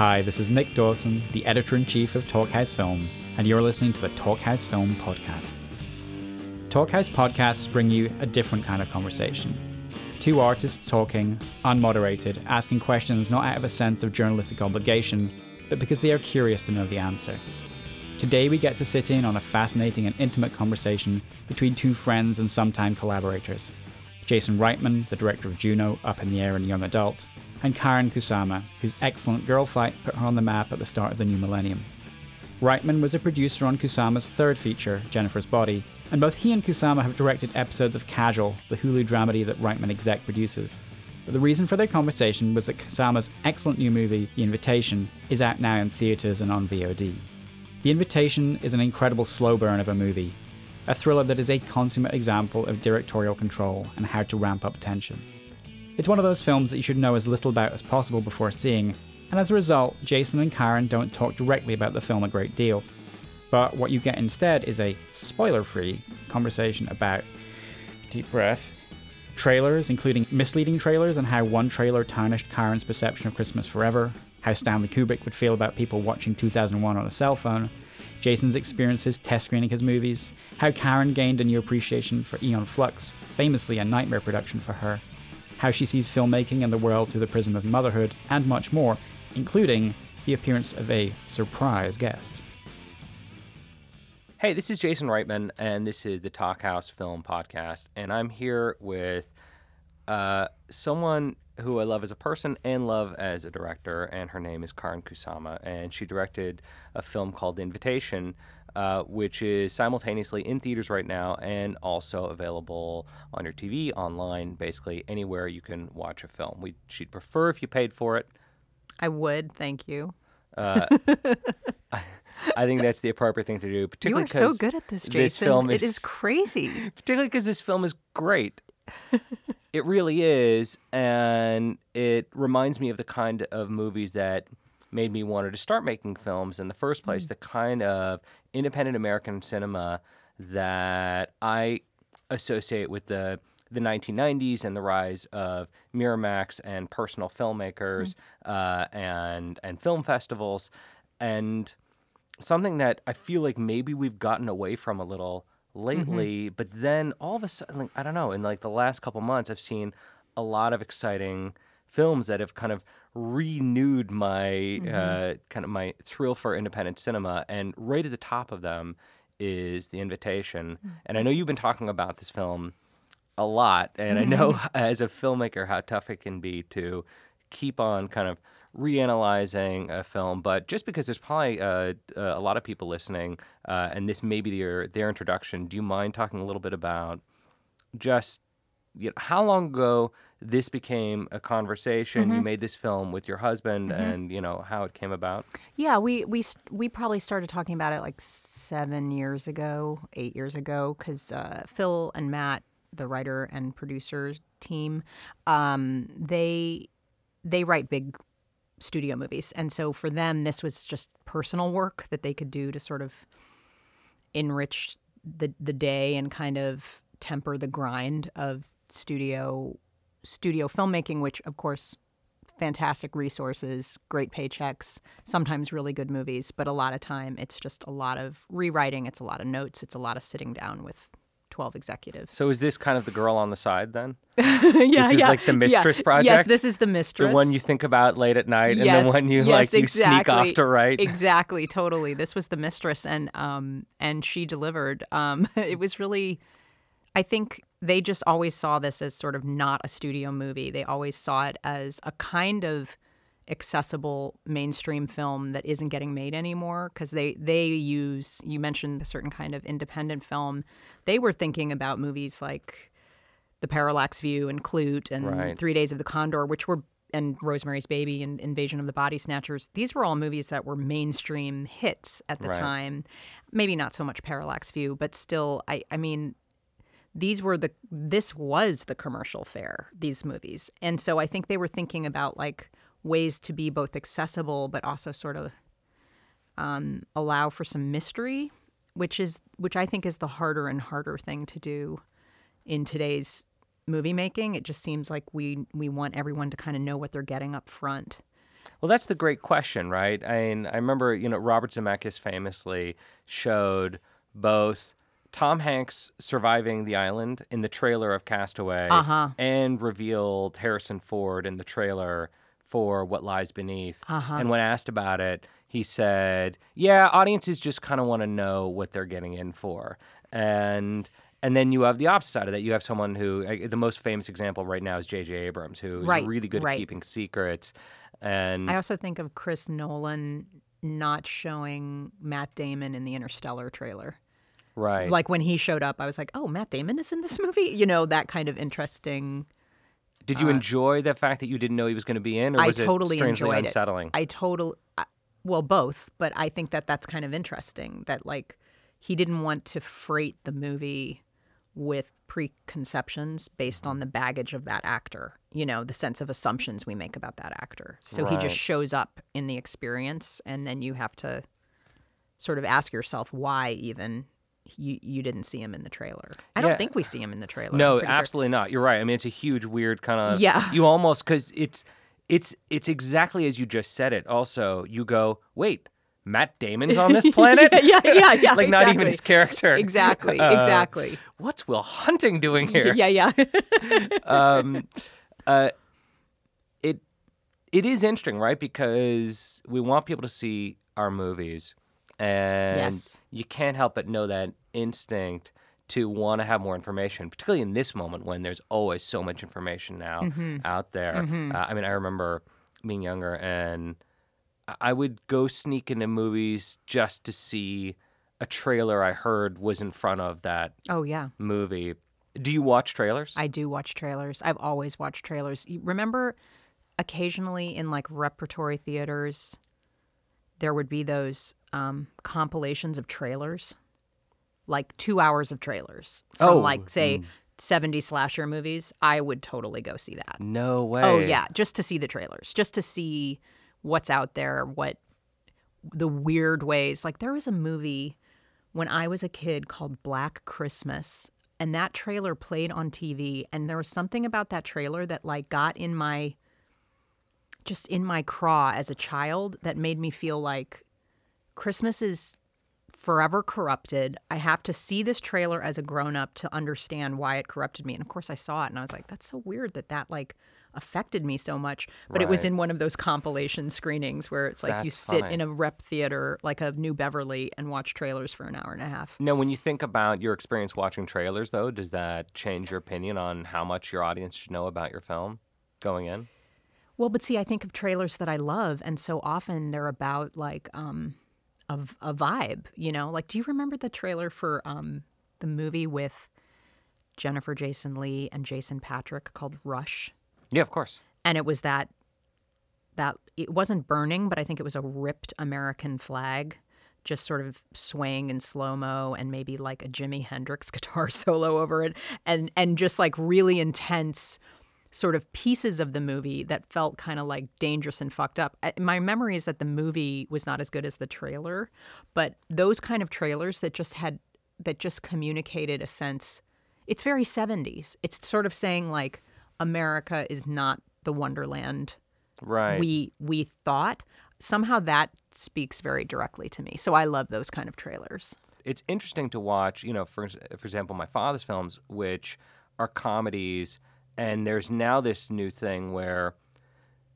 Hi, this is Nick Dawson, the editor in chief of Talkhouse Film, and you're listening to the Talkhouse Film Podcast. Talkhouse podcasts bring you a different kind of conversation. Two artists talking, unmoderated, asking questions not out of a sense of journalistic obligation, but because they are curious to know the answer. Today, we get to sit in on a fascinating and intimate conversation between two friends and sometime collaborators Jason Reitman, the director of Juno, Up in the Air and Young Adult, and Karyn Kusama, whose excellent Girlfight put her on the map at the start of the new millennium. Reitman was a producer on Kusama's third feature, Jennifer's Body, and both he and Kusama have directed episodes of Casual, the Hulu dramedy that Reitman exec produces. But the reason for their conversation was that Kusama's excellent new movie, The Invitation, is out now in theatres and on VOD. The Invitation is an incredible slow burn of a movie, a thriller that is a consummate example of directorial control and how to ramp up tension. It's one of those films that you should know as little about as possible before seeing, and as a result, Jason and Karyn don't talk directly about the film a great deal. But what you get instead is a spoiler free conversation about deep breath, trailers, including misleading trailers, and how one trailer tarnished Karyn's perception of Christmas Forever, how Stanley Kubrick would feel about people watching 2001 on a cell phone, Jason's experiences test screening his movies, how Karen gained a new appreciation for Aeon Flux, famously a nightmare production for her, how she sees filmmaking and the world through the prism of motherhood, and much more, including the appearance of a surprise guest. Hey, this is Jason Reitman, and this is the Talkhouse Film Podcast, and I'm here with uh, someone who I love as a person and love as a director, and her name is Karyn Kusama, and she directed a film called The Invitation, uh, which is simultaneously in theaters right now and also available on your TV, online, basically anywhere you can watch a film. We, she'd prefer if you paid for it. I would, thank you. Uh, I, I think that's the appropriate thing to do. Particularly, you are so good at this, Jason. This film it is crazy. particularly because this film is great. it really is, and it reminds me of the kind of movies that made me wanted to start making films in the first place. The kind of independent American cinema that I associate with the the 1990s and the rise of Miramax and personal filmmakers uh, and and film festivals, and something that I feel like maybe we've gotten away from a little lately. But then all of a sudden, like, I don't know, in like the last couple months, I've seen a lot of exciting films that have kind of renewed my uh, kind of my thrill for independent cinema. And right at the top of them is The Invitation. And I know you've been talking about this film a lot, and I know as a filmmaker how tough it can be to keep on kind of reanalyzing a film. But just because there's probably uh, uh, a lot of people listening, uh, and this may be their their introduction, do you mind talking a little bit about just you know, how long ago this became a conversation? You made this film with your husband, and you know how it came about. Yeah, we we we probably started talking about it like seven years ago, eight years ago, because uh, Phil and Matt, the writer and producer team, um, they they write big studio movies, and so for them, this was just personal work that they could do to sort of enrich the the day and kind of temper the grind of studio studio filmmaking, which of course fantastic resources, great paychecks, sometimes really good movies, but a lot of time it's just a lot of rewriting, it's a lot of notes, it's a lot of sitting down with 12 executives. So is this kind of the girl on the side then? yeah, this is yeah, like the yeah. Mistress Yes, this is the Mistress. The one you think about late at night, and the one you yes, like you exactly. sneak off to write. Exactly, totally. This was the mistress, and um, and she delivered. Um, it was really, I think they just always saw this as sort of not a studio movie. They always saw it as a kind of accessible mainstream film that isn't getting made anymore because they they use you mentioned a certain kind of independent film they were thinking about movies like the parallax view and Klute and Right. three days of the condor which were and rosemary's baby and invasion of the body snatchers these were all movies that were mainstream hits at the Right. time maybe not so much parallax view but still i i mean these were the this was the commercial fare these movies. And so i think they were thinking about like ways to be both accessible but also sort of um, allow for some mystery which is which i think is the harder and harder thing to do in today's movie making. It just seems like we we want everyone to kind of know what they're getting up front. Well, that's the great question, right? I mean, I remember, you know, Robert Zemeckis famously showed both Tom Hanks surviving the island in the trailer of Castaway Uh-huh. and revealed Harrison Ford in the trailer for What Lies Beneath. Uh-huh. And when asked about it, he said, "Yeah, audiences just kind of want to know what they're getting in for." And and then you have the opposite side of that. You have someone who the most famous example right now is J.J. Abrams, who is Right, really good right. at keeping secrets. And I also think of Chris Nolan not showing Matt Damon in the Interstellar trailer. Right, Like when he showed up, I was like, "Oh, Matt Damon is in this movie." You know, that kind of interesting. Did you enjoy the fact that you didn't know he was going to be in, or uh, I was totally it strangely enjoyed unsettling? it. I total, I- well, both, but I think that that's kind of interesting. That like he didn't want to freight the movie with preconceptions based on the baggage of that actor. You know, the sense of assumptions we make about that actor. So he just shows up in the experience, and then you have to sort of ask yourself why even you you didn't see him in the trailer. I don't Yeah. think we see him in the trailer. No, pretty sure. absolutely not. You're right. I mean, it's a huge, weird kind of. Yeah. You almost because it's it's it's exactly as you just said it. Also, you go, wait, Matt Damon's on this planet? yeah, yeah, yeah. like not even his character. Exactly, Uh, exactly. What's Will Hunting doing here? Yeah, yeah. um, uh, it it is interesting, right? Because we want people to see our movies, and Yes. you can't help but know that instinct to want to have more information, particularly in this moment when there's always so much information now Mm-hmm. out there. Uh, I mean, I remember being younger, and I- I would go sneak into movies just to see a trailer I heard was in front of that oh yeah. movie. Do you watch trailers? I do watch trailers. I've always watched trailers. You remember occasionally in like repertory theaters there would be those um, compilations of trailers, like two hours of trailers from Oh, like say 70 slasher movies. I would totally go see that. No way. Oh yeah, just to see the trailers, just to see what's out there, what the weird ways. Like there was a movie when I was a kid called Black Christmas, and that trailer played on TV, and there was something about that trailer that like got in my just in my craw as a child that made me feel like Christmas is forever corrupted. I have to see this trailer as a grown up to understand why it corrupted me. And of course, I saw it and I was like, that's so weird that that like affected me so much. But it was in one of those compilation screenings where it's like you sit funny. in a rep theater like a New Beverly and watch trailers for an hour and a half. Now, when you think about your experience watching trailers, though, does that change your opinion on how much your audience should know about your film going in? Well, but see, I think of trailers that I love, and so often they're about like um, a, a vibe, you know. Like, do you remember the trailer for um, the movie with Jennifer Jason Lee and Jason Patric called Rush? Yeah, of course. And it was that that it wasn't burning, but I think it was a ripped American flag, just sort of swaying in slow mo, and maybe like a Jimi Hendrix guitar solo over it, and and just like really intense sort of pieces of the movie that felt kind of like dangerous and fucked up. My memory is that the movie was not as good as the trailer, but those kind of trailers that just had that just communicated a sense it's very 70s. It's sort of saying like America is not the wonderland Right. we we thought. Somehow that speaks very directly to me. So I love those kind of trailers. it's interesting to watch, you know, for for example, my father's films, which are comedies, and there's now this new thing where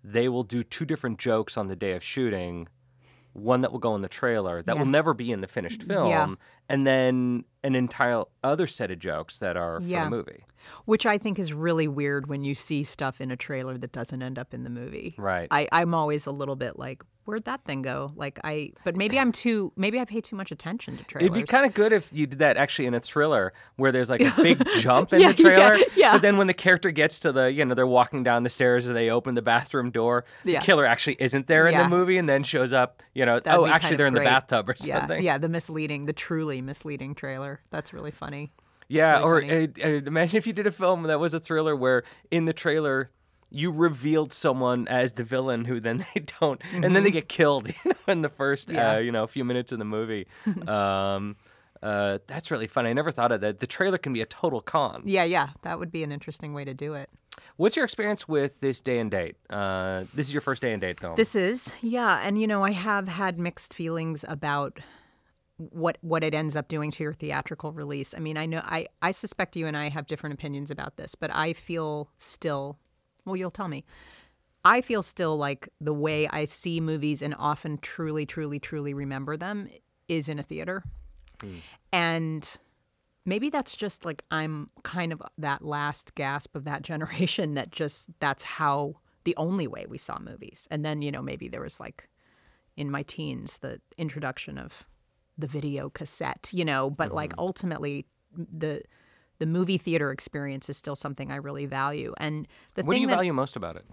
they will do two different jokes on the day of shooting. One that will go in the trailer that will never be in the finished film, Yeah. And then an entire other set of jokes that are for the movie. Which I think is really weird when you see stuff in a trailer that doesn't end up in the movie. Right. I, I'm always a little bit like, where'd that thing go? Like I but maybe I'm too maybe I pay too much attention to trailers. It'd be kind of good if you did that actually in a thriller where there's like a big jump in Yeah, the trailer. yeah, yeah. But then when the character gets to the, you know, they're walking down the stairs and they open the bathroom door, Yeah. the killer actually isn't there in Yeah. the movie and then shows up, you know, That'd oh, actually they're in the bathtub or something. yeah, something. yeah, the misleading, the truly misleading trailer. That's really funny. Yeah, really or uh, uh, imagine if you did a film that was a thriller where in the trailer you revealed someone as the villain who then they don't, and then they get killed, you know, in the first, Mm-hmm. Yeah. uh, you know, a few minutes of the movie. um, uh, that's really fun. I never thought of that. The trailer can be a total con. Yeah, yeah, that would be an interesting way to do it. What's your experience with this day and date? Uh, this is your first day and date film. This is, yeah, and you know, I have had mixed feelings about what what it ends up doing to your theatrical release. I mean, I know I I suspect you and I have different opinions about this, but I feel still, well, you'll tell me. I feel still like the way I see movies and often truly truly truly remember them is in a theater. Hmm. And maybe that's just like I'm kind of that last gasp of that generation that just that's how the only way we saw movies. And then, you know, maybe there was like in my teens the introduction of the video cassette, you know, but like ultimately the the movie theater experience is still something I really value. And the what do thing you that value most about it?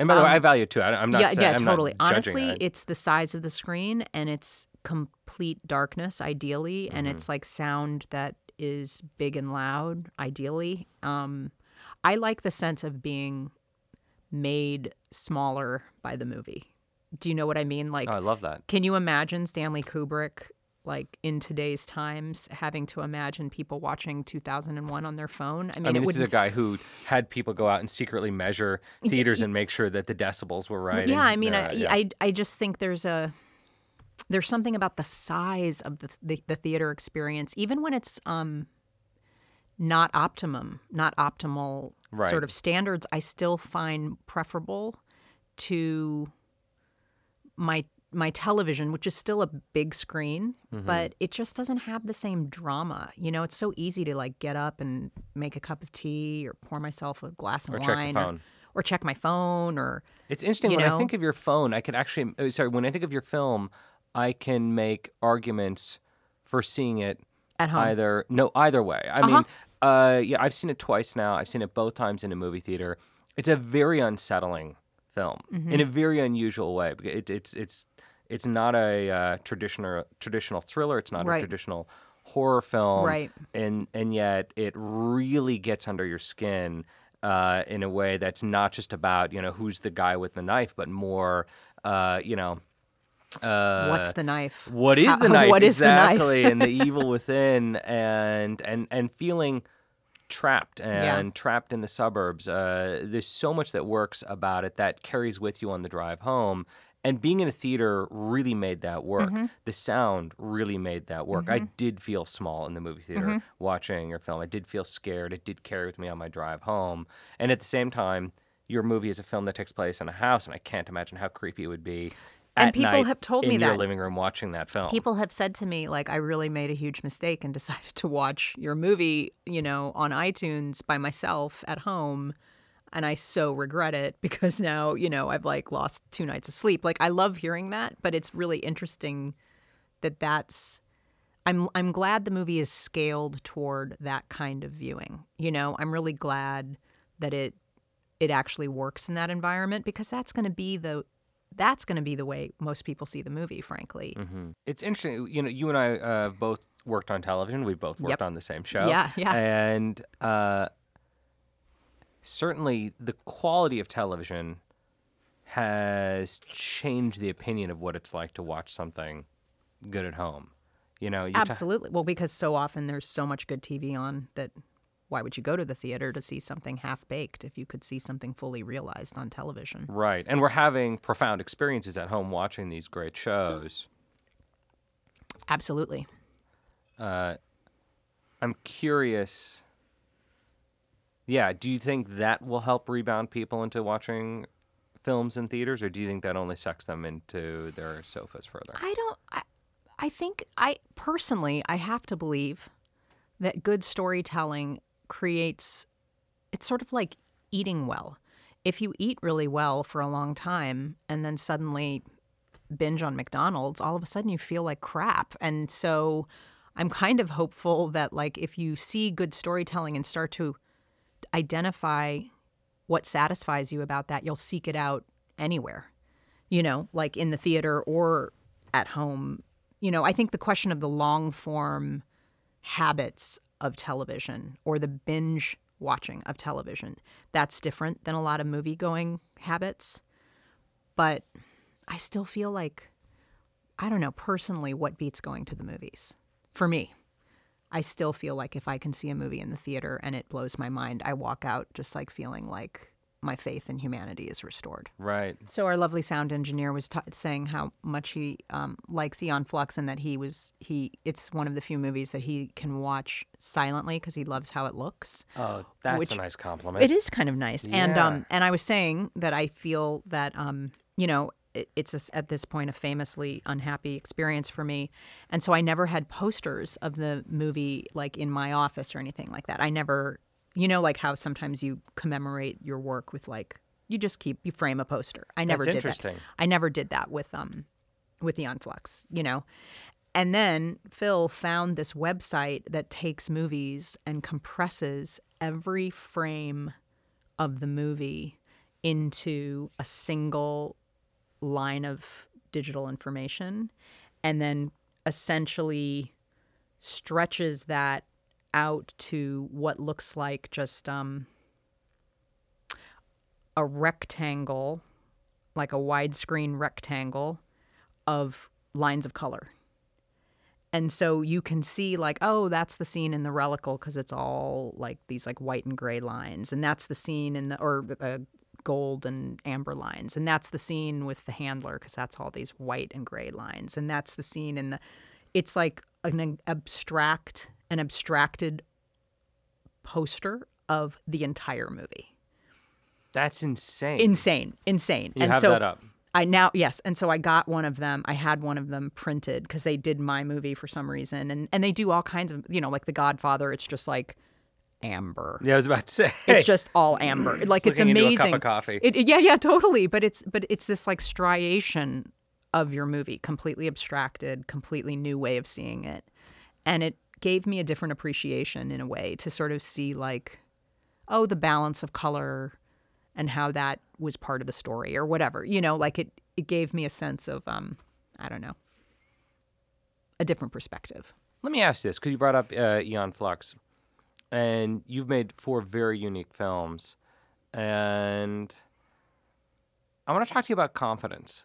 And by the way, I value it too. I, am not. yeah, saying, yeah, I'm totally. Honestly, it. it's the size of the screen and it's complete darkness, ideally, and Mm-hmm. it's like sound that is big and loud, ideally. Um, I like the sense of being made smaller by the movie. Do you know what I mean? Like, Oh, I love that. can you imagine Stanley Kubrick? Like in today's times, having to imagine people watching 2001 on their phone. I mean, I mean, it this would is a guy who had people go out and secretly measure theaters and make sure that the decibels were right. Yeah, and, I mean, uh, I, yeah. I I just think there's a there's something about the size of the the, the theater experience, even when it's um not optimum, not optimal Right. sort of standards. I still find preferable to my my television, which is still a big screen, Mm-hmm. but it just doesn't have the same drama. You know, it's so easy to like get up and make a cup of tea or pour myself a glass of Or wine phone. or check my phone or It's interesting when I think of your phone. I could actually, uh, sorry, when I think of your film, I can make arguments for seeing it at home. either no either way. I mean, uh, yeah, I've seen it twice now. I've seen it both times in a movie theater. It's a very unsettling film Mm-hmm. in a very unusual way. because It, it's it's it's not a uh, traditional traditional thriller. It's not Right. a traditional horror film, Right. And and yet it really gets under your skin. Uh, in a way that's not just about you know who's the guy with the knife, but more uh, you know uh, What's the knife? what is How- the knife what is the knife? exactly and the evil within and and and feeling trapped and trapped in the suburbs uh, there's so much that works about it that carries with you on the drive home and being in a theater really made that work. Mm-hmm. the sound really made that work. I did feel small in the movie theater Mm-hmm. watching your film. I did feel scared. It did carry with me on my drive home. And at the same time your movie is a film that takes place in a house and i can't imagine how creepy it would be And people have told in me your that. living room watching that film People have said to me, like, I really made a huge mistake and decided to watch your movie, you know, on iTunes by myself at home. And I so regret it because now, you know, I've like lost two nights of sleep. Like, I love hearing that, but it's really interesting that that's. I'm I'm glad the movie is scaled toward that kind of viewing. You know, I'm really glad that it it actually works in that environment because that's going to be the that's going to be the way most people see the movie, frankly. Mm-hmm. It's interesting. You know, you and I uh, both worked on television. We both worked Yep. on the same show. Yeah, yeah. And uh, certainly, the quality of television has changed the opinion of what it's like to watch something good at home. You know, ta- Absolutely. well, because so often there's so much good TV on that why would you go to the theater to see something half baked if you could see something fully realized on television? right, and we're having profound experiences at home watching these great shows. Absolutely. Uh, I'm curious. Yeah, do you think that will help rebound people into watching films in theaters, or do you think that only sucks them into their sofas further? I don't I, I think I personally I have to believe that good storytelling creates it's sort of like eating well. If you eat really well for a long time and then suddenly binge on McDonald's, all of a sudden you feel like crap. And so I'm kind of hopeful that like if you see good storytelling and start to identify what satisfies you about that, you'll seek it out anywhere. You know, like in the theater or at home. You know, I think the question of the long form habits of television or the binge watching of television, that's different than a lot of movie going habits. But I still feel like I don't know personally what beats going to the movies for me. I still feel like if I can see a movie in the theater and it blows my mind, I walk out just like feeling like my faith in humanity is restored. Right. So our lovely sound engineer was ta saying how much he um, likes Aeon Flux and that he was he. It's one of the few movies that he can watch silently because he loves how it looks. Oh, that's Which- a nice compliment. It is kind of nice, and um, and I was saying that I feel that um, you know, it, it's a at this point a famously unhappy experience for me, and so I never had posters of the movie like in my office or anything like that. I never, you know, like how sometimes you commemorate your work with like you just keep you frame a poster. I never That's did that. I never did that with um, with the Flux, you know. And then Phil found this website that takes movies and compresses every frame of the movie into a single line of digital information and then essentially stretches that out to what looks like just um, a rectangle, like a widescreen rectangle of lines of color. And so you can see like, oh, that's the scene in the relical because it's all like these like white and gray lines, and that's the scene in the or uh, gold and amber lines, and that's the scene with the handler because that's all these white and gray lines, and that's the scene in the. It's like an abstract, an abstracted poster of the entire movie. That's insane. Insane, insane. you and have so that up. I now yes, and so I got one of them. I had one of them printed because they did my movie for some reason, and and they do all kinds of you know like The Godfather. It's just like amber. Yeah, I was about to say. It's just all amber. Like it's, looking into a amazing. cup of coffee. It, it- yeah, yeah, totally. But it's but it's this like striation of your movie, completely abstracted, completely new way of seeing it, and it gave me a different appreciation in a way to sort of see like, oh, the balance of color and how that was part of the story or whatever. You know, like it it gave me a sense of um, I don't know, a different perspective. Let me ask this because you brought up uh, Aeon Flux, and you've made four very unique films, and I want to talk to you about confidence.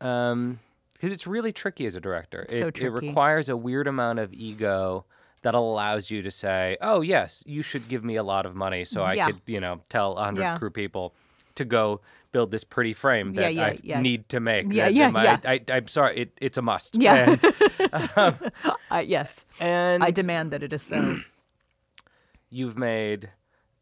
Um, because it's really tricky as a director. So it, it tricky. requires a weird amount of ego that allows you to say, "Oh yes, you should give me a lot of money so I Yeah. could, you know, tell a hundred Yeah. crew people to go build this pretty frame that yeah, I need to make. Yeah, that- yeah, that my- yeah. I, I'm sorry, it, it's a must. Yeah. And, Uh, yes, and I demand that it is so. you've made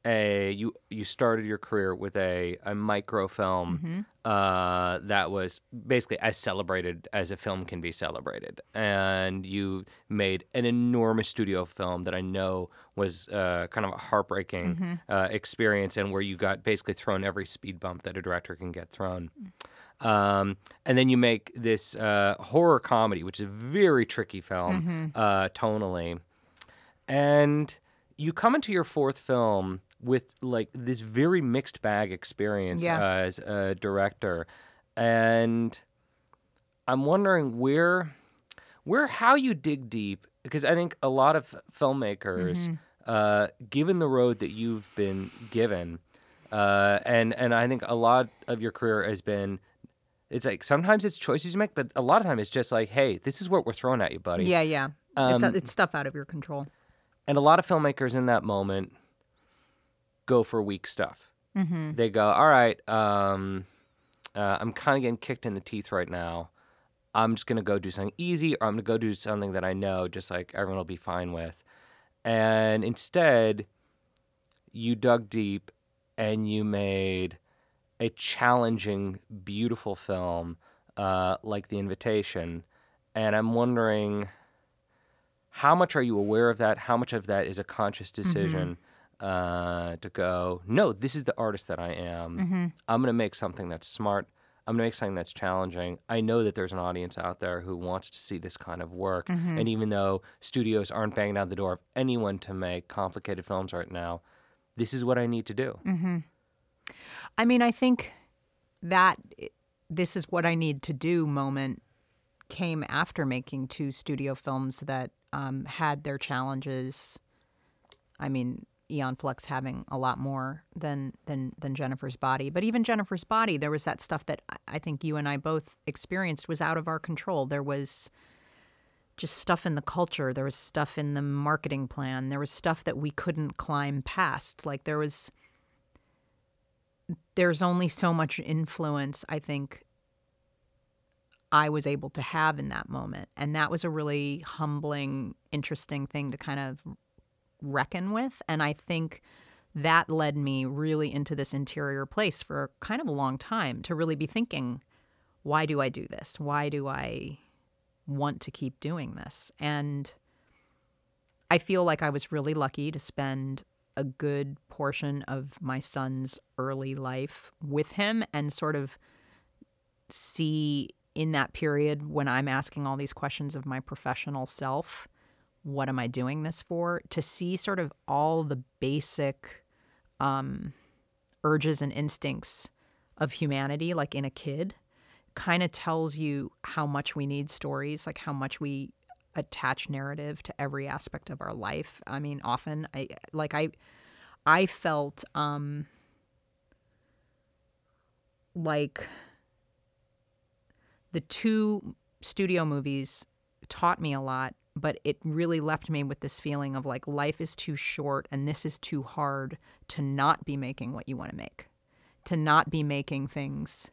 a you you started your career with a a microfilm Mm-hmm. uh, that was basically as celebrated as a film can be celebrated, and you made an enormous studio film that I know was uh, kind of a heartbreaking Mm-hmm. uh, experience, and where you got basically thrown every speed bump that a director can get thrown. Um, and then you make this uh, horror comedy, which is a very tricky film uh, tonally and you come into your fourth film with like this very mixed bag experience Yeah. as a director and i'm wondering where where how you dig deep because i think a lot of filmmakers uh, given the road that you've been given uh, and and i think a lot of your career has been it's like sometimes it's choices you make but a lot of time it's just like hey this is what we're throwing at you buddy Yeah, yeah. it's, Um, it's stuff out of your control. and a lot of filmmakers in that moment go for weak stuff. Mm-hmm. They go, all right, um, uh, I'm kind of getting kicked in the teeth right now. I'm just going to go do something easy, or I'm going to go do something that I know just like everyone will be fine with. And instead, you dug deep and you made a challenging, beautiful film uh, like The Invitation. And I'm wondering how much are you aware of that? How much of that is a conscious decision uh, to go, no, this is the artist that I am. I'm going to make something that's smart. I'm going to make something that's challenging. I know that there's an audience out there who wants to see this kind of work. And even though studios aren't banging down the door of anyone to make complicated films right now, this is what I need to do. I mean, I think that this is what I need to do moment came after making two studio films that um, had their challenges. I mean, Aeon Flux having a lot more than than than Jennifer's Body, but even Jennifer's Body, there was that stuff that I- think you and I both experienced was out of our control. There was just stuff in the culture. There was stuff in the marketing plan. There was stuff that we couldn't climb past. Like there was there's only so much influence I think I was able to have in that moment. And that was a really humbling, interesting thing to kind of reckon with. And I think that led me really into this interior place for kind of a long time to really be thinking, why do I do this? Why do I want to keep doing this? And I feel like I was really lucky to spend a good portion of my son's early life with him and sort of see in that period when I'm asking all these questions of my professional self, what am I doing this for? To see sort of all the basic um, urges and instincts of humanity, like in a kid, kind of tells you how much we need stories, like how much we attach narrative to every aspect of our life. I mean, often I like I I felt um like the two studio movies taught me a lot, but it really left me with this feeling of like life is too short and this is too hard to not be making what you want to make, to not be making things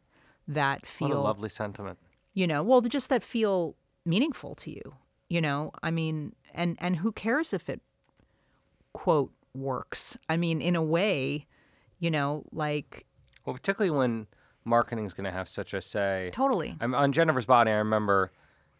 that feel What a lovely sentiment. you know well just that feel meaningful to you you know i mean and and who cares if it quote works i mean in a way you know like Well, particularly when marketing's going to have such a say. totally I'm on Jennifer's Body. I remember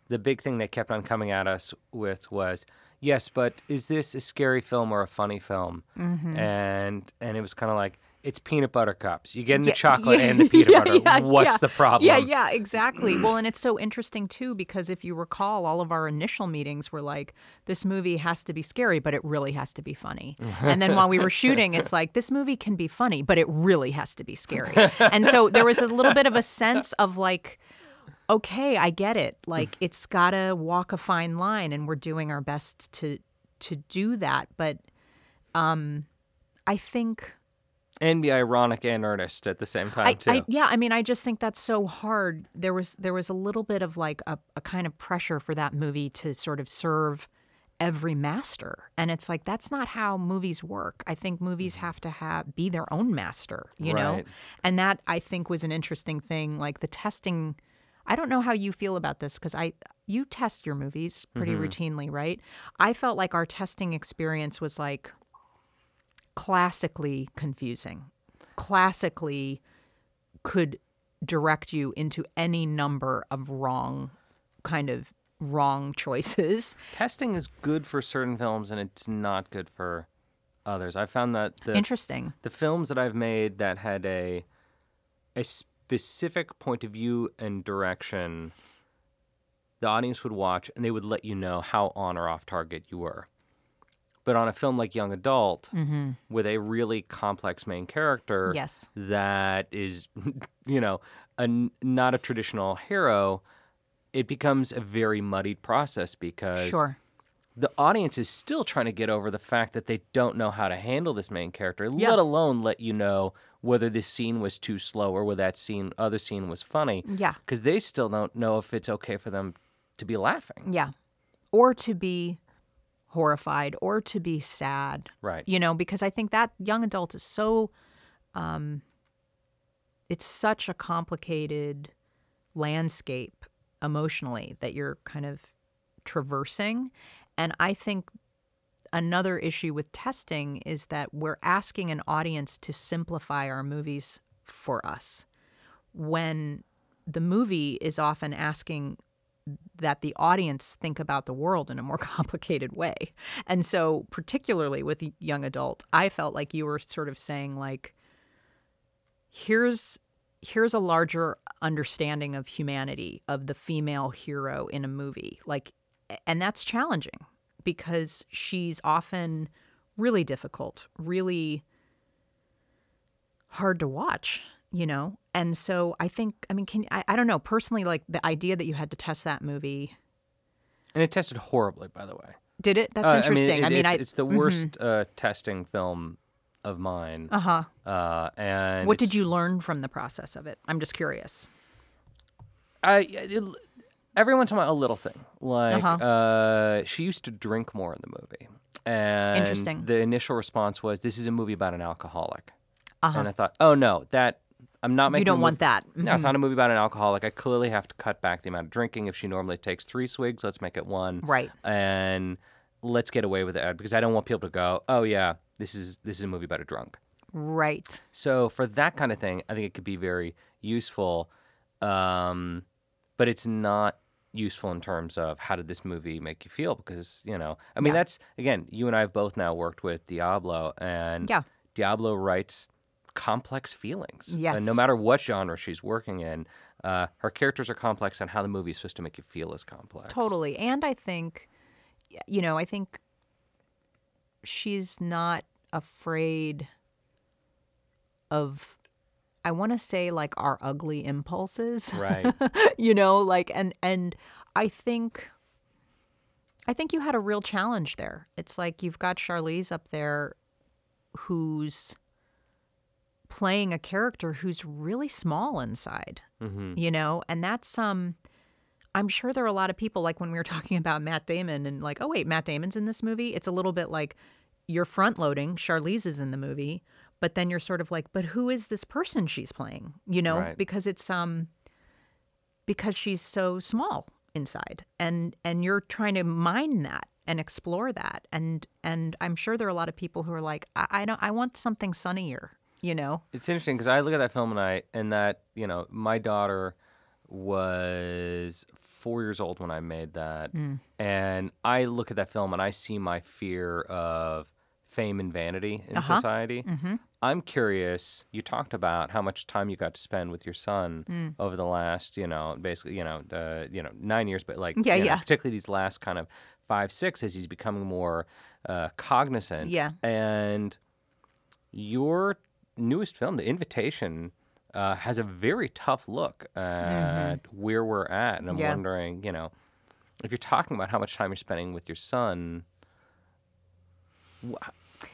the big thing they kept on coming at us with was, yes, but is this a scary film or a funny film? Mm-hmm. And and it was kind of like it's peanut butter cups. You get in the Yeah, chocolate yeah, and the peanut yeah, butter. What's the problem? Yeah, yeah, exactly. well, and it's so interesting too because if you recall, all of our initial meetings were like, this movie has to be scary, but it really has to be funny. and then while we were shooting, it's like, this movie can be funny, but it really has to be scary. and so there was a little bit of a sense of like, okay, I get it. Like it's got to walk a fine line, and we're doing our best to to do that. But um, I think. And be ironic and earnest at the same time I, too. I, yeah, I mean, I just think that's so hard. There was there was a little bit of like a, a kind of pressure for that movie to sort of serve every master, and it's like that's not how movies work. I think movies have to have be their own master, you know, and that I think was an interesting thing. Like the testing. I don't know how you feel about this because I you test your movies pretty mm-hmm. routinely, right? I felt like our testing experience was like classically confusing, classically could direct you into any number of wrong kind of wrong choices. Testing is good for certain films and it's not good for others. I found that the Interesting. the films that I've made that had a a specific point of view and direction, the audience would watch and they would let you know how on or off target you were. But on a film like Young Adult, mm-hmm. with a really complex main character, Yes. that is, you know, a, not a traditional hero, it becomes a very muddied process because Sure. the audience is still trying to get over the fact that they don't know how to handle this main character, Yeah. let alone let you know whether this scene was too slow or whether that scene other scene was funny. Yeah. Because they still don't know if it's okay for them to be laughing. Yeah. Or to be horrified or to be sad. Right. You know, because I think that young adult is so um it's such a complicated landscape emotionally that you're kind of traversing. And I think another issue with testing is that we're asking an audience to simplify our movies for us when the movie is often asking that the audience think about the world in a more complicated way. And so, particularly with young adult, I felt like you were sort of saying like here's here's a larger understanding of humanity of the female hero in a movie. Like and that's challenging because she's often really difficult, really hard to watch, you know? And so I think, I mean, can I, I don't know, personally, like the idea that you had to test that movie, And it tested horribly, by the way. did it? That's Uh, interesting. I it- mean, it's, I, it's the worst uh, testing film of mine. uh huh. Uh, and What did you learn from the process of it? I'm just curious. I it, every once in a while, a little thing. Like Uh-huh. uh, she used to drink more in the movie, and Interesting. the initial response was, "This is a movie about an alcoholic," Uh-huh. and I thought, "Oh no, that I'm not making." You don't want that. No, it's not a movie about an alcoholic. I clearly have to cut back the amount of drinking. If she normally takes three swigs, let's make it one. Right. And let's get away with it because I don't want people to go, "Oh yeah, this is this is a movie about a drunk." Right. So for that kind of thing, I think it could be very useful, um, but it's not useful in terms of how did this movie make you feel? Because you know, I mean, Yeah. that's again, you and I have both now worked with Diablo, and Yeah. Diablo writes complex feelings. Yes. and no matter what genre she's working in, uh, her characters are complex, and how the movie is supposed to make you feel is complex. Totally. And I think, you know, I think she's not afraid of, I want to say like our ugly impulses. Right. you know, like, and, and I think, I think you had a real challenge there. It's like you've got Charlize up there who's playing a character who's really small inside, you know, and that's, um, I'm sure there are a lot of people like when we were talking about Matt Damon and like, oh wait, Matt Damon's in this movie. It's a little bit like you're front loading. Charlize is in the movie, but then you're sort of like, but who is this person she's playing? You know, Right. because it's um because she's so small inside, and and you're trying to mine that and explore that, and and I'm sure there are a lot of people who are like, I, I don't, I want something sunnier. You know, It's interesting because I look at that film and I and that you know my daughter was four years old when I made that, Mm. and I look at that film and I see my fear of fame and vanity in Uh-huh. society. Mm-hmm. I'm curious. You talked about how much time you got to spend with your son Mm. over the last, you know, basically, you know, uh, you know, nine years, but like, Yeah, you know, yeah. particularly these last kind of five, six, as he's becoming more uh, cognizant. Yeah. And your newest film, The Invitation, uh, has a very tough look at where we're at. And I'm Mm-hmm. Yeah. wondering, you know, if you're talking about how much time you're spending with your son,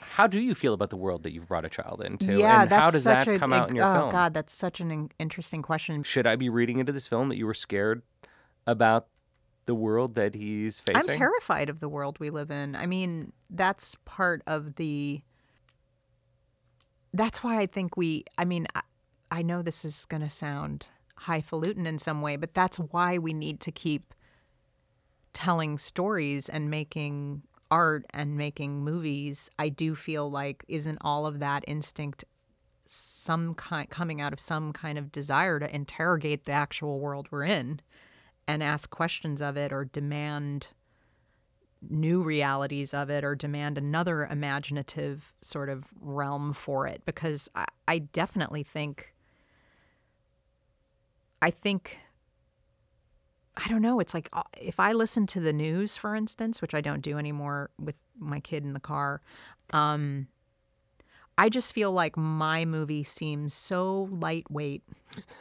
how do you feel about the world that you've brought a child into? yeah, and that's how does such that a, come a- out in your oh film? God, that's such an interesting question. Should I be reading into this film that you were scared about the world that he's facing? I'm terrified of the world we live in. I mean, that's part of the. That's why I think we. I mean, I, I know this is going to sound highfalutin in some way, but that's why we need to keep telling stories and making art and making movies. I do feel like isn't all of that instinct some kind coming out of some kind of desire to interrogate the actual world we're in and ask questions of it or demand new realities of it or demand another imaginative sort of realm for it because I, I definitely think I think I don't know it's like uh, if I listen to the news for instance which I don't do anymore with my kid in the car um I just feel like my movie seems so lightweight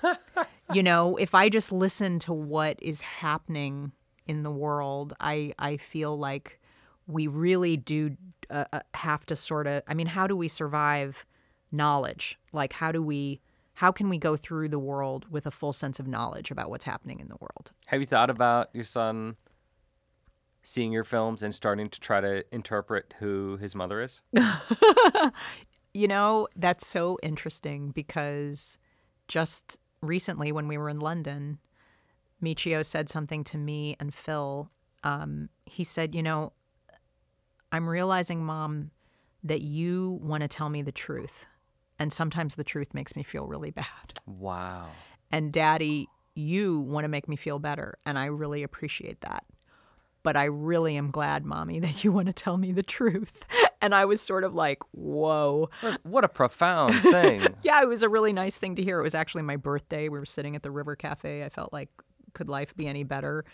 you know, if I just listen to what is happening in the world, I I feel like we really do uh, uh, have to sort of. I mean, how do we survive knowledge? Like, how do we? How can we go through the world with a full sense of knowledge about what's happening in the world? Have you thought about your son seeing your films and starting to try to interpret who his mother is? You know, that's so interesting because just recently when we were in London, Michio said something to me and Phil. Um, he said, You know, I'm realizing, Mom, that you want to tell me the truth. And sometimes the truth makes me feel really bad. Wow. And Daddy, you want to make me feel better. And I really appreciate that. But I really am glad, Mommy, that you want to tell me the truth. And I was sort of like, Whoa. What- a profound thing. Yeah, it was a really nice thing to hear. It was actually my birthday. We were sitting at the River Cafe. I felt like, could life be any better?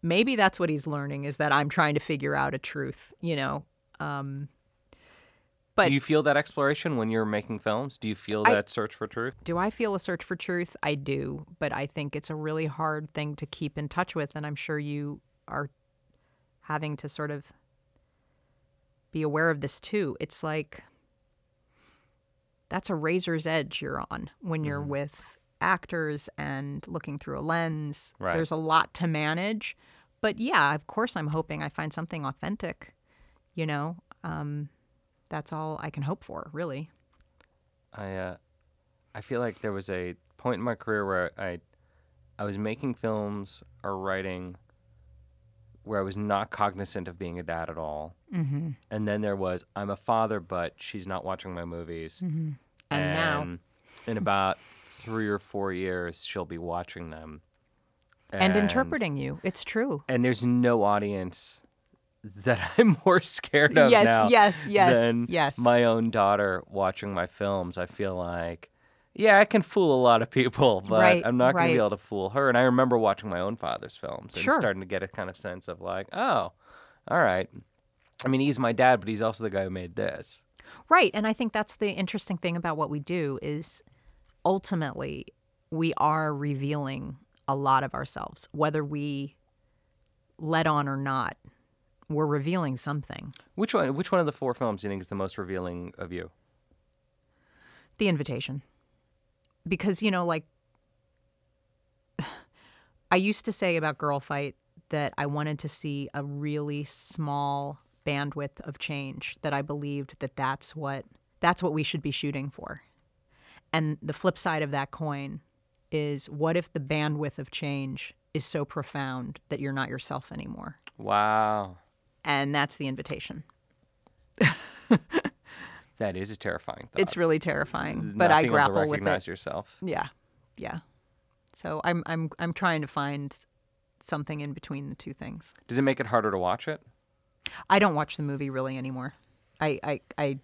Maybe that's what he's learning is that I'm trying to figure out a truth, you know? Um, but- Do you feel that exploration when you're making films? Do you feel I- that search for truth? do I feel a search for truth? I do, but I think it's a really hard thing to keep in touch with. And I'm sure you are having to sort of be aware of this too. It's like that's a razor's edge you're on when you're with actors and looking through a lens. Right. There's a lot to manage. But yeah, of course, I'm hoping I find something authentic. You know, um, that's all I can hope for, really. I uh, I feel like there was a point in my career where I I was making films or writing where I was not cognizant of being a dad at all. Mm-hmm. And then there was I'm a father, but she's not watching my movies. Mm-hmm. And now- in about three or four years, she'll be watching them And, interpreting you. It's true. And there's no audience that I'm more scared of Yes, now yes, yes, than yes. my own daughter watching my films. I feel like, yeah, I can fool a lot of people, but Right, I'm not going to be able to fool her. And I remember watching my own father's films and Sure. starting to get a kind of sense of like, oh, all right. I mean, he's my dad, but he's also the guy who made this. Right. And I think that's the interesting thing about what we do is ultimately we are revealing a lot of ourselves, whether we let on or not. We're revealing something. Which one? Which one of the four films do you think is the most revealing of you? The invitation. Because, you know, like I used to say about Girlfight that I wanted to see a really small bandwidth of change that I believed that that's what that's what we should be shooting for. And the flip side of that coin is what if the bandwidth of change is so profound that you're not yourself anymore? Wow, And that's the invitation. that is a terrifying thought. It's really terrifying, but Not I being able to grapple with recognize yourself. Yeah, yeah. So I'm I'm I'm trying to find something in between the two things. Does it make it harder to watch it? I don't watch the movie really anymore. I I I,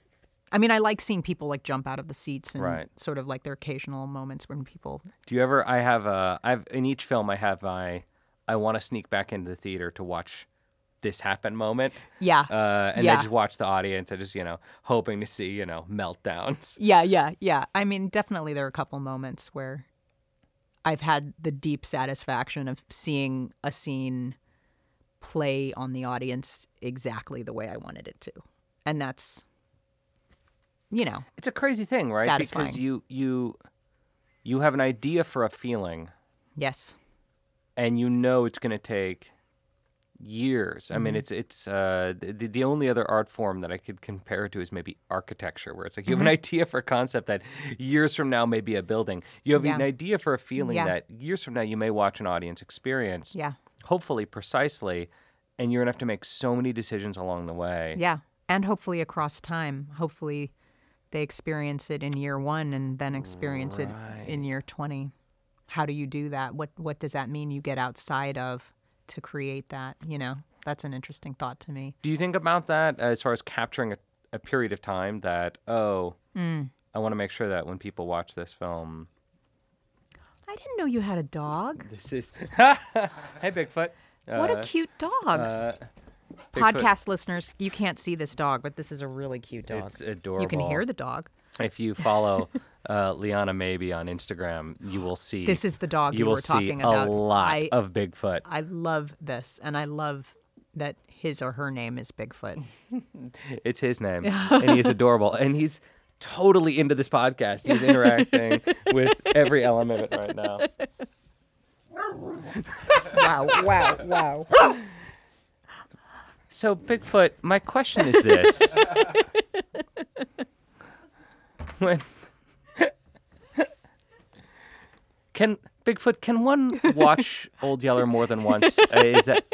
I mean I like seeing people like jump out of the seats and Right. sort of like their occasional moments when people. Do you ever? I have. Uh, I've in each film. I have. my. I want to sneak back into the theater to watch this happen moment. Yeah. Uh, and Yeah. I just watch the audience. I just you know hoping to see you know meltdowns. Yeah, yeah, yeah. I mean, definitely there are a couple moments where I've had the deep satisfaction of seeing a scene play on the audience exactly the way I wanted it to. And that's you know, It's a crazy thing, right? Because you you you have an idea for a feeling, yes. and you know it's going to take years. I Mm-hmm. mean, it's it's uh, the the only other art form that I could compare it to is maybe architecture, where it's like you have an idea for a concept that years from now may be a building. You have Mm-hmm. Yeah. an idea for a feeling Yeah. that years from now you may watch an audience experience. Yeah. Hopefully, precisely, and you're gonna have to make so many decisions along the way. Yeah. And hopefully across time. Hopefully they experience it in year 1 and then experience it in year 20. How do you do that? What what does that mean you get outside of to create that, you know? That's an interesting thought to me. Do you think about that as far as capturing a, a period of time that oh, Hmm. I want to make sure that when people watch this film, I didn't know you had a dog. this is hey Bigfoot. What a Uh, cute dog. Bigfoot. Podcast listeners, you can't see this dog, but this is a really cute dog. It's adorable. You can hear the dog. If you follow uh, Liana Maybe on Instagram, you will see. This is the dog you, you will were talking see about. a lot I, of Bigfoot. I love this, and I love that his or her name is Bigfoot. It's his name, and he's adorable, and he's totally into this podcast. He's interacting with every element of it right now. wow, wow, wow. So, Bigfoot, my question is this: when can Bigfoot can one watch Old Yeller more than once? Uh, is that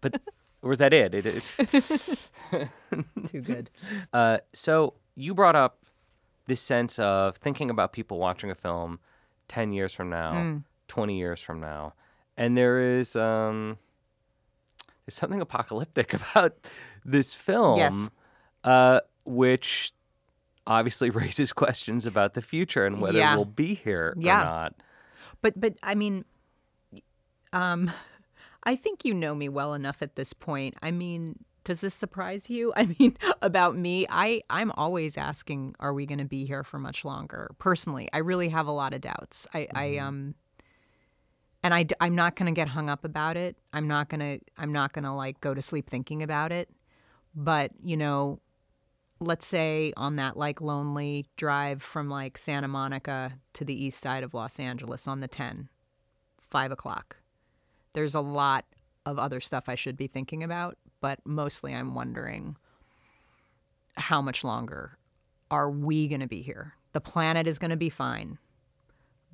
but or is that it? It is. Too good. Uh, so you brought up this sense of thinking about people watching a film 10 years from now, Hmm. 20 years from now. And there is um, there's something apocalyptic about this film, Yes. uh, which obviously raises questions about the future and whether Yeah. we'll be here Yeah. or not. But but I mean, um, I think you know me well enough at this point. I mean, does this surprise you? I mean, about me, I I'm always asking, are we going to be here for much longer? Personally, I really have a lot of doubts. I I um. And I, I, am not going to get hung up about it. I'm not going to I'm not going to like go to sleep thinking about it. But, you know, let's say on that like lonely drive from like Santa Monica to the east side of Los Angeles on the 10, five o'clock. There's a lot of other stuff I should be thinking about, but mostly I'm wondering how much longer are we going to be here? The planet is going to be fine,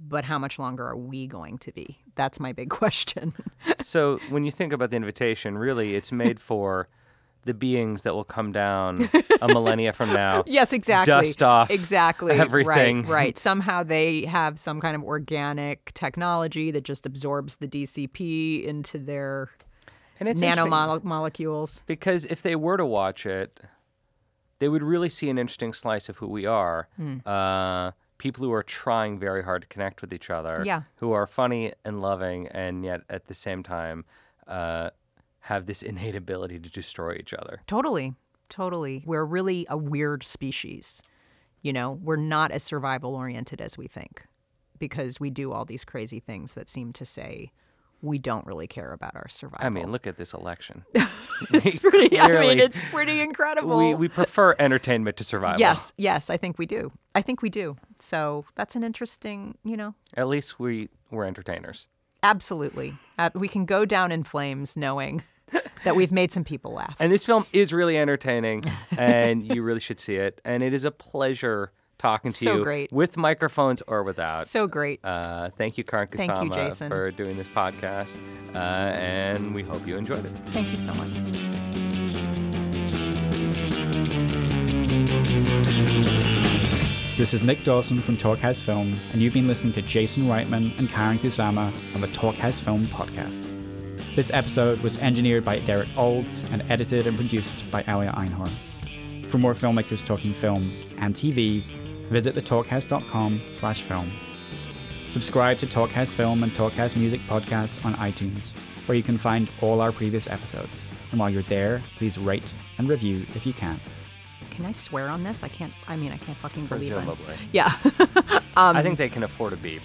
but how much longer are we going to be? That's my big question. so when you think about the invitation, really, it's made for the beings that will come down a millennia from now. yes, exactly. Dust off exactly everything. Right, right. Somehow they have some kind of organic technology that just absorbs the DCP into their And it's nanomolecules. because if they were to watch it, they would really see an interesting slice of who we are. Hmm. Uh, people who are trying very hard to connect with each other. Yeah. Who are funny and loving, and yet at the same time uh, have this innate ability to destroy each other. Totally, totally. We're really a weird species. You know, we're not as survival oriented as we think because we do all these crazy things that seem to say we don't really care about our survival. I mean, look at this election. it's pretty. I mean, it's pretty incredible. we, we prefer entertainment to survival. yes, yes, I think we do. I think we do. So that's an interesting, you know, At least we, we're entertainers. absolutely. Uh, we can go down in flames knowing that we've made some people laugh. And this film is really entertaining, and you really should see it. And it is a pleasure talking to So you great. with microphones or without. So great. Uh, thank you, Karyn Thank you, Jason. for doing this podcast. Uh, and we hope you enjoyed it. Thank you so much. This is Nick Dawson from Talkhouse Film, and you've been listening to Jason Reitman and Karyn Kusama on the Talkhouse Film podcast. This episode was engineered by Derek Olds and edited and produced by Alia Einhorn. For more filmmakers talking film and TV, visit thetalkhouse.com slash film. Subscribe to Talkhouse Film and Talkhouse Music podcasts on iTunes, where you can find all our previous episodes. And while you're there, please rate and review if you can. Can I swear on this? I can't. I mean, I can't fucking believe it. Presumably. Yeah. I um, think they can afford a beep.